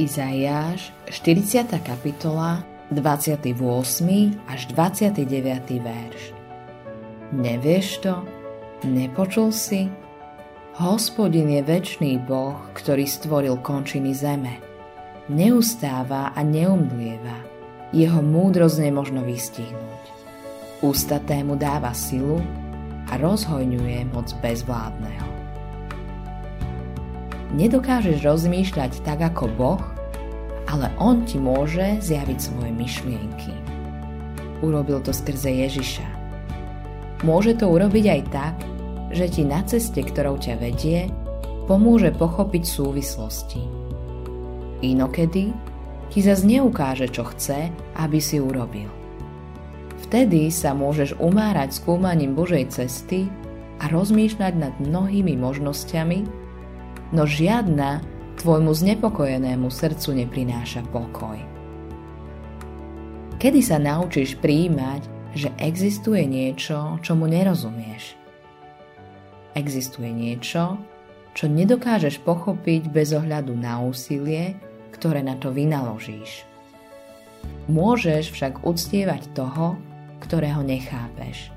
Izaiáš, 40. kapitola, 28. až 29. verš. Nevieš to? Nepočul si? Hospodin je väčší Boh, ktorý stvoril končiny zeme. Neustáva a neumdlieva. Jeho múdrosť nemožno vystihnúť. Ústatému dáva silu a rozhojňuje moc bezvládneho. Nedokážeš rozmýšľať tak ako Boh, ale On ti môže zjaviť svoje myšlienky. Urobil to skrze Ježiša. Môže to urobiť aj tak, že ti na ceste, ktorou ťa vedie, pomôže pochopiť súvislosti. Inokedy ti zase neukáže, čo chce, aby si urobil. Vtedy sa môžeš umárať skúmaním Božej cesty a rozmýšľať nad mnohými možnosťami, no žiadna tvojmu znepokojenému srdcu neprináša pokoj. Kedy sa naučíš príjmať, že existuje niečo, čomu nerozumieš? Existuje niečo, čo nedokážeš pochopiť bez ohľadu na úsilie, ktoré na to vynaložíš. Môžeš však uctievať toho, ktorého nechápeš.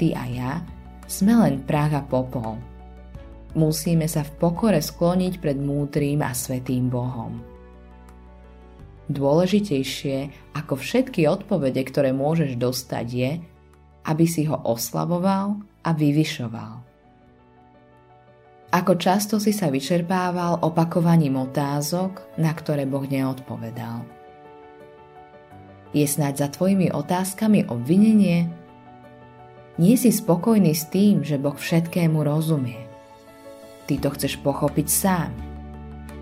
Ty a ja sme len prach a popol – musíme sa v pokore skloniť pred múdrým a svetým Bohom. Dôležitejšie ako všetky odpovede, ktoré môžeš dostať, je, aby si ho oslavoval a vyvyšoval. Ako často si sa vyčerpával opakovaním otázok, na ktoré Boh neodpovedal. Je snáď za tvojimi otázkami obvinenie? Nie si spokojný s tým, že Boh všetkému rozumie. Ty to chceš pochopiť sám.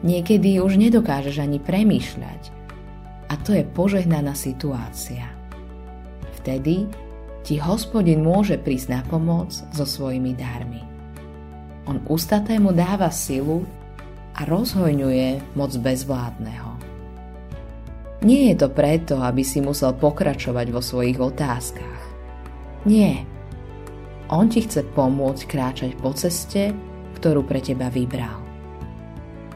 Niekedy už nedokážeš ani premýšľať. A to je požehnaná situácia. Vtedy ti hospodin môže prísť na pomoc so svojimi dármi. On ustatému dáva silu a rozhojňuje moc bezvládneho. Nie je to preto, aby si musel pokračovať vo svojich otázkach. Nie. On ti chce pomôcť kráčať po ceste, ktorú pre teba vybral.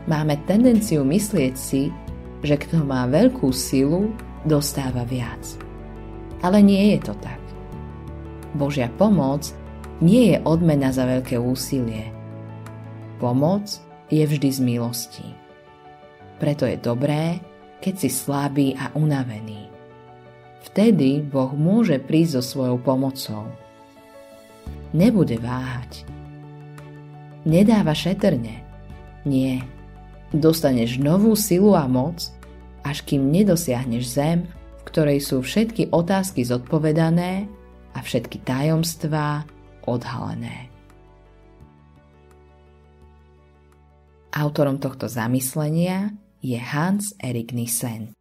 Máme tendenciu myslieť si, že kto má veľkú silu, dostáva viac. Ale nie je to tak. Božia pomoc nie je odmena za veľké úsilie. Pomoc je vždy z milosti. Preto je dobré, keď si slabý a unavený. Vtedy Boh môže prísť so svojou pomocou. Nebude váhať nedáva šetrne. Nie. Dostaneš novú silu a moc, až kým nedosiahneš zem, v ktorej sú všetky otázky zodpovedané a všetky tajomstvá odhalené. Autorom tohto zamyslenia je Hans Erik Nissen.